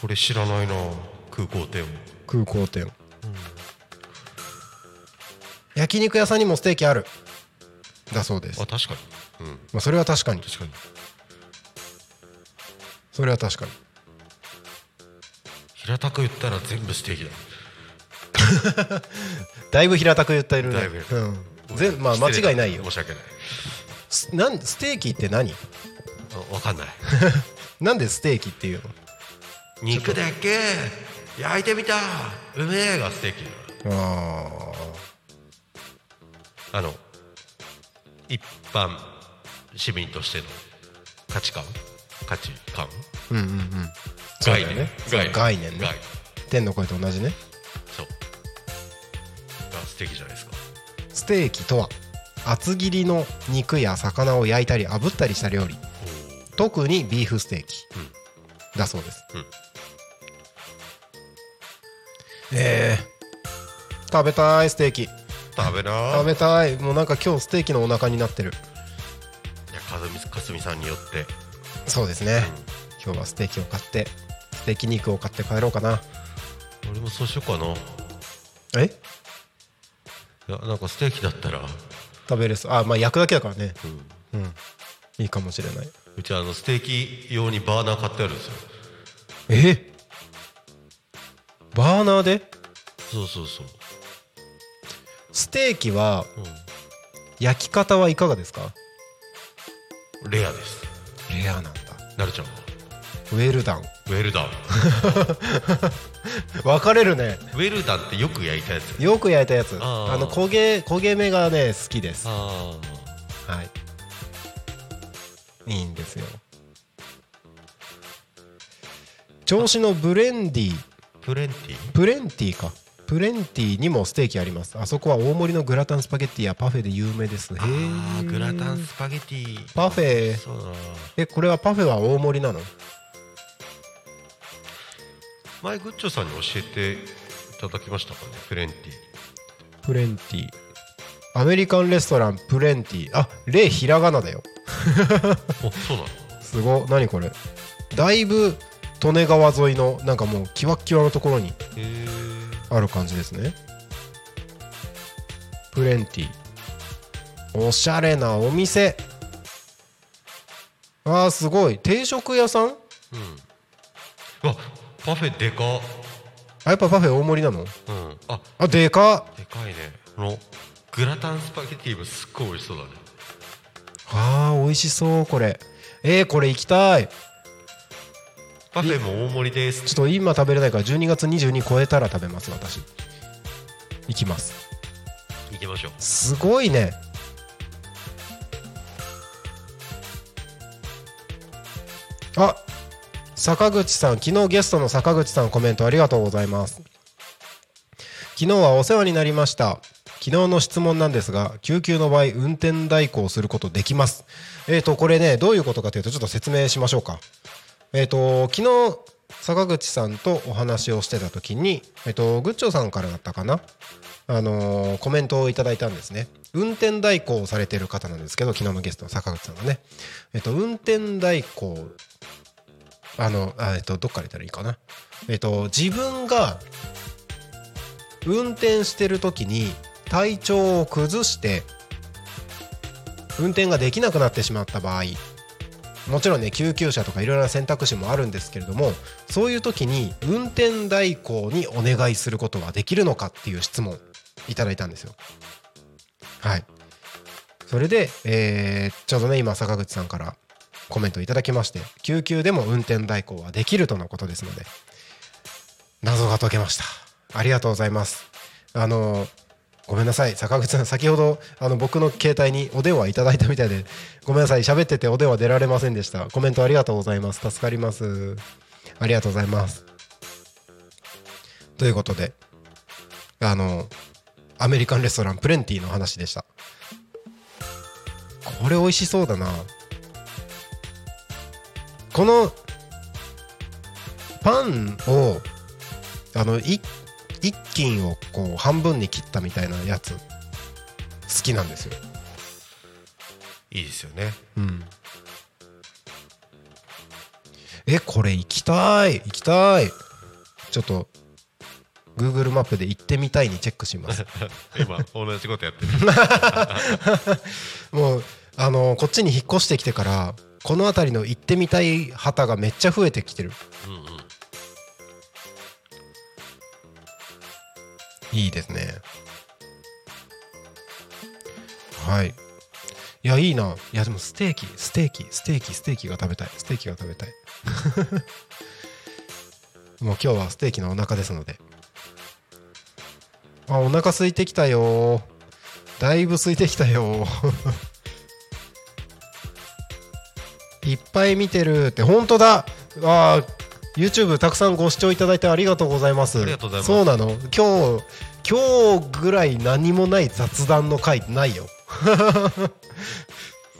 これ知らないな空港店。空港店、焼肉屋さんにもステーキある。だそうです。あ確かに。うん。まあ、それは確かに。確かにそれは確かに。平たく言ったら全部ステーキだ。だいぶ平たく言ってるね。だいぶ。うん。全まあ間違いないよ。申し訳ない。すなんステーキって何？あわかんない。なんでステーキっていうの？肉だっけ？焼いてみた。うめえがステーキああの一般市民としての価値観価値観？ーうんうんうん。そうだよね。概念。概念ね。概天の声と同じね。そう。がステーキじゃないですか。ステーキとは厚切りの肉や魚を焼いたり炙ったりした料理。特にビーフステーキ、うん。だそうです、うん。えー、食べたいステーキ。食べな食べたい。もうなんか今日ステーキのお腹になってる。いやかずみかすみさんによってそうですね、今日はステーキを買ってステーキ肉を買って帰ろうかな。俺もそうしようかな。いえやなんかステーキだったら。食べれそう。あまあ焼くだけだからね。うん、いいかもしれない。うちあのステーキ用にバーナー買ってあるんですよ。え？バーナーで？そうそうそう。ステーキは焼き方はいかがですか？レアですレアなんだ。なるちゃんは？ウェルダン。ウェルダン。分かれるね。ウェルダンってよく焼いたやつ？よく焼いたやつ。あの焦げ焦げ目がね好きです。はあい。いいんですよ。調子のブレンディ。あプレンティプレンティかプレンティにもステーキあります。あそこは大盛りのグラタンスパゲッティやパフェで有名ですへあえーグラタンスパゲティ。パフェ。えこれはパフェは大盛りなの？前グッチョさんに教えていただきましたかねプレンティプレンティアメリカンレストランプレンティあレひらがなだよ。おそうなの？すご何これ？だいぶ利根川沿いのなんかもうキワッキワのところにへえある感じですね。プレンティ。おしゃれなお店。あーすごい。定食屋さん？うん。うわパフェでか。っあやっぱパフェ大盛りなの？うん。ああでか。っでかいね。このグラタンスパゲティもすっごい美味しそうだね。あー美味しそうこれ。えー、これ行きたいパフェも大盛りです。ちょっと今食べれないから12月22超えたら食べます私。行きます。行きましょう。すごいね。あ坂口さん。昨日ゲストの坂口さんコメントありがとうございます。昨日はお世話になりました。昨日の質問なんですが救急の場合運転代行することできます。えーとこれねどういうことかというとちょっと説明しましょうかえーと昨日坂口さんとお話をしてた時にえっ、とグッチョさんからだったかな？あのーコメントをいただいたんですね。運転代行をされてる方なんですけど昨日のゲストの坂口さんがね。えっ、と運転代行あのあえっ、とどっから言ったらいいかな？えっ、と自分が運転してる時に体調を崩して運転ができなくなってしまった場合もちろんね救急車とかいろいろな選択肢もあるんですけれどもそういう時に運転代行にお願いすることはできるのかっていう質問いただいたんですよ。はい。それで、えーちょうどね今坂口さんからコメントいただきまして救急でも運転代行はできるとのことですので謎が解けました。ありがとうございます。あのごめんなさい。坂口さん先ほどあの僕の携帯にお電話いただいたみたいでごめんなさい。喋っててお電話出られませんでした。コメントありがとうございます。助かります。ありがとうございます。ということであのアメリカンレストランプレンティの話でした。これ美味しそうだな。このパンをあのい一斤をこう半分に切ったみたいなやつ好きなんですよ。いいですよね。うん。えこれ行きたい。行きたい。ちょっと Google マップで行ってみたいにチェックします。今同じことやってる。もうあのこっちに引っ越してきてからこの辺りの行ってみたい旗がめっちゃ増えてきてる。うんうんいいですね。はい。いやいいな。いやでもステーキステーキステーキステーキが食べたい。ステーキが食べたい。もう今日はステーキのお腹ですので。あお腹空いてきたよ。だいぶ空いてきたよ。いっぱい見てるって。本当だ。あー YouTube たくさんご視聴いただいてありがとうございます。ありがとうございます。そうなの。今日今日ぐらい何もない雑談の回ないよ。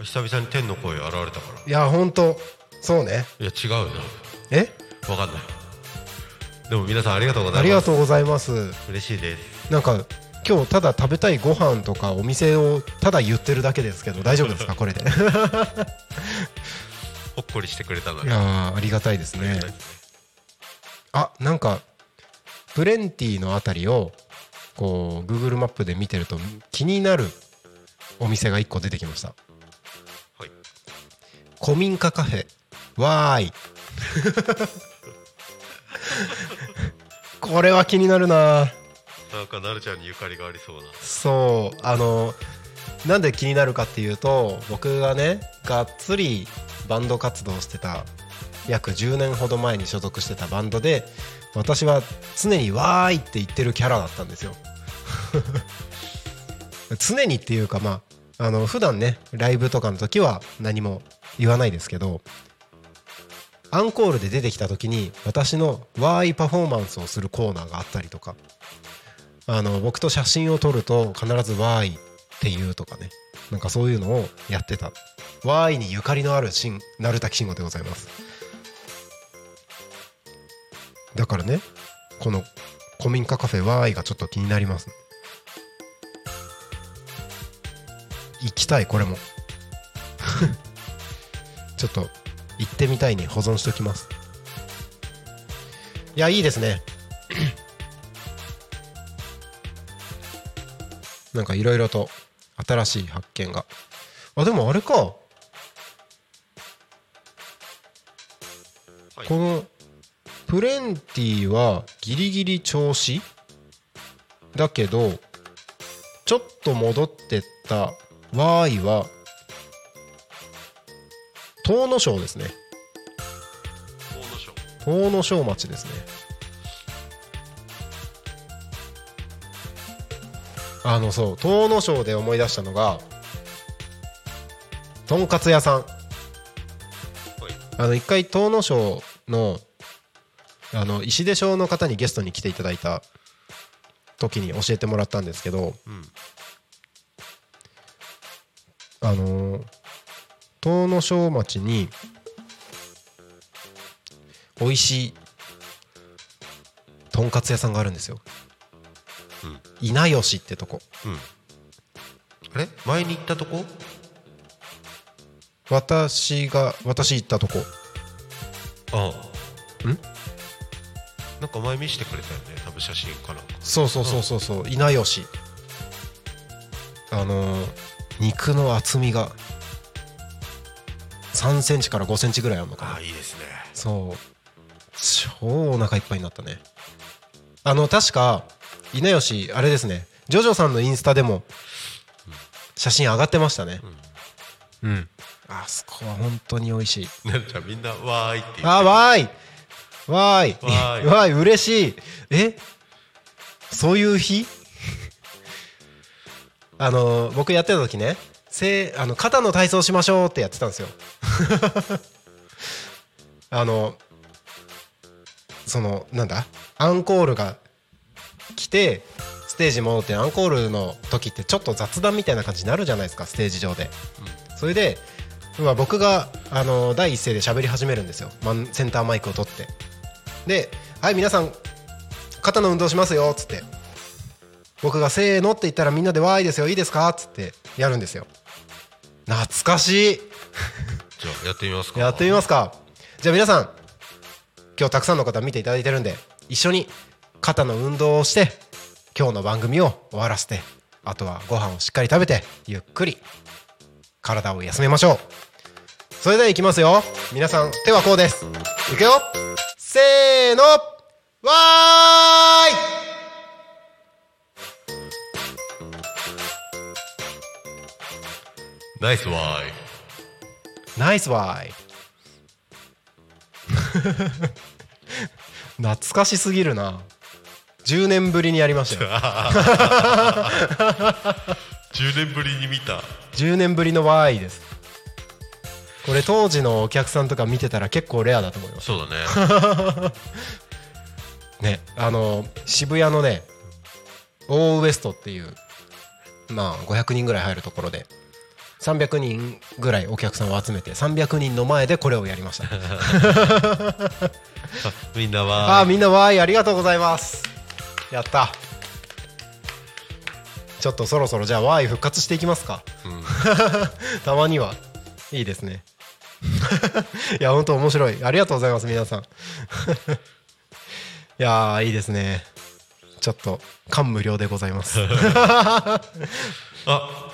久々に天の声現れたから。いや本当そうね。いや違うよ。え？わかんない。でも皆さんありがとうございます。ありがとうございます。嬉しいです。なんか今日ただ食べたいご飯とかお店をただ言ってるだけですけど大丈夫ですか？これで。いほっこりしてくれたのでやーありがたいですねあなんかプレンティのあたりをこう Google マップで見てると気になるお店が1個出てきました。はい。古民家カフェ。わーい。これは気になるななんかなるちゃんにゆかりがありそうな。そう。あのなんで気になるかっていうと僕がねがっつりバンド活動してた約10年ほど前に所属してたバンドで私は常に「わーい」って言ってるキャラだったんですよ。常にっていうかまああの普段ねライブとかの時は何も言わないですけどアンコールで出てきた時に私の「わーい」パフォーマンスをするコーナーがあったりとかあの僕と写真を撮ると必ず「わーい」って言うとかね。なんかそういうのをやってた「わーい」にゆかりのあるしん鳴滝慎吾でございます。だからねこの古民家カフェ「わーい」がちょっと気になります。行きたいこれも。ちょっと行ってみたいに保存しときます。いやいいですね。なんかいろいろと新しい発見が。あでもあれか、はい。このプレンティはギリギリ調子だけどちょっと戻ってったワーイは遠野省ですね。遠野省町ですね。あのそう遠野省で思い出したのがとんかつ屋さん。あの一回遠野省のあの石出省の方にゲストに来ていただいた時に教えてもらったんですけどうんあのー遠野省町に美味しいとんかつ屋さんがあるんですよ、稲吉ってとこ。うん。あれ？前に行ったとこ？私が私行ったとこ。ああ。ん？なんか前見してくれたよね多分写真かなんか。そうそうそうそうそう。稲吉。あのー肉の厚みが3センチから5センチぐらいあるのかな。ああいいですね。そう。超お腹いっぱいになったね。あの確か稲吉あれですね。ジョジョさんのインスタでも写真上がってましたね。うん、あそこは本当に美味しい。みんなわーいって言って。あわーいわーい。わーい。わーい嬉しい。え？そういう日？あの僕やってた時ねせあの肩の体操しましょうってやってたんですよ。あのそのなんだ？アンコールが来てテージ戻ってアンコールの時ってちょっと雑談みたいな感じになるじゃないですかステージ上で、それでまあ僕があの第一声で喋り始めるんですよ。マンセンターマイクを取ってで「はい皆さん肩の運動しますよ」っつって。僕が「せーの」って言ったらみんなで「わーいですよいいですか?」っつってやるんですよ。懐かしい。じゃあやってみますか。やってみますか。じゃあ皆さん今日たくさんの方見ていただいてるんで一緒に肩の運動をして今日の番組を終わらせてあとはご飯をしっかり食べてゆっくり体を休めましょう。それではいきますよ。皆さん手はこうです。いくよせーの。わーい。ナイスワイナイスワイ懐かしすぎるな。10年ぶりにやりましたよ。10年ぶりに見た。10年ぶりのワイですこれ当時のお客さんとか見てたら結構レアだと思います。そうだね。ねあの渋谷のねオーウエストっていうまあ500人ぐらい入るところで300人ぐらいお客さんを集めて300人の前でこれをやりました。みんなはあーみんなわーい。ありがとうございます。やった。ちょっとそろそろじゃあわーい復活していきますか、たまにはいいですね いや本当面白い。ありがとうございます皆さん。いやーいいですね。ちょっと感無量でございます。あ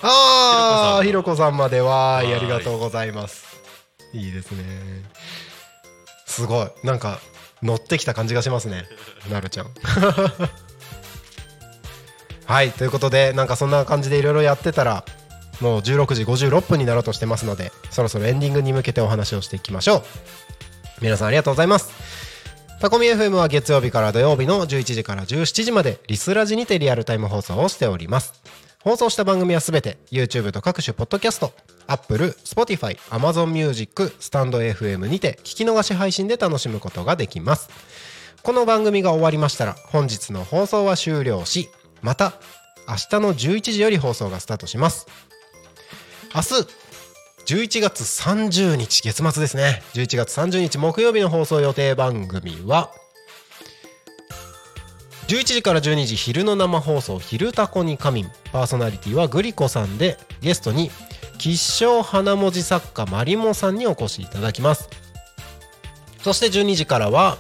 ああひろこさん。までわーい。わーい。ありがとうございます。いいですね。すごい。なんか乗ってきた感じがしますね。なるちゃん。はいということでなんかそんな感じでいろいろやってたらもう16時56分になろうとしてますのでそろそろエンディングに向けてお話をしていきましょう。皆さんありがとうございます。タコミ FM は月曜日から土曜日の11時から17時までリスラジにてリアルタイム放送をしております。放送した番組はすべて YouTube と各種ポッドキャスト Apple、Spotify、Amazon Music、スタンド FM にて聞き逃し配信で楽しむことができます。この番組が終わりましたら本日の放送は終了しまた明日の11時より放送がスタートします。明日11月30日月末ですね。11月30日木曜日の放送予定番組は11時から12時昼の生放送「昼タコに仮眠」パーソナリティはグリコさんでゲストに吉祥花文字作家マリモさんにお越しいただきます。そして12時からは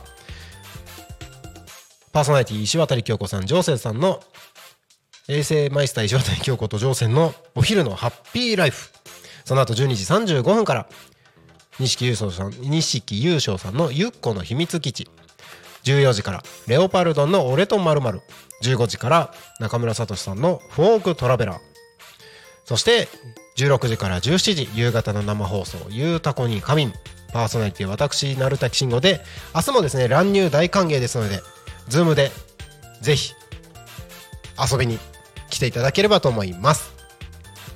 パーソナリティ石渡京子さん、ジョセンさんの衛星マイスター石渡京子とジョーセンのお昼のハッピーライフ。その後12時35分から錦優勝さん、錦優勝さんのゆっこの秘密基地。14時からレオパルドンの俺とまる15時から中村聡さんのフォークトラベラー。そして16時から17時夕方の生放送「ゆうたこにかみん」パーソナリティ私鳴滝慎吾で明日もですね乱入大歓迎ですのでズームでぜひ遊びに来ていただければと思います。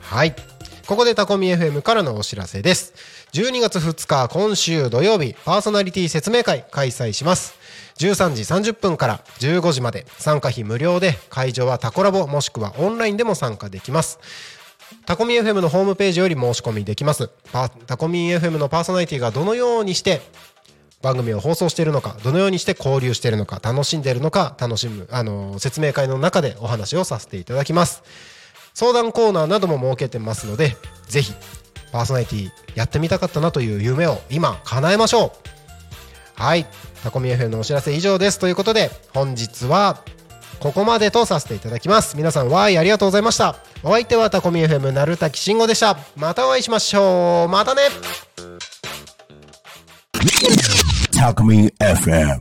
はい。ここでタコミ FM からのお知らせです。12月2日今週土曜日パーソナリティ説明会開催します。13時30分から15時まで参加費無料で会場はタコラボもしくはオンラインでも参加できます。タコミ FM のホームページより申し込みできます。タコミ FM のパーソナリティがどのようにして番組を放送しているのかどのようにして交流しているのか楽しんでいるのか楽しむあの説明会の中でお話をさせていただきます。相談コーナーなども設けてますのでぜひパーソナリティやってみたかったなという夢を今叶えましょう。はい。タコミ FM のお知らせ以上です。ということで本日はここまでとさせていただきます。皆さんわーいありがとうございました。お相手はタコミ FM なるたきしんごでした。またお会いしましょう。またね。Alchemy FM.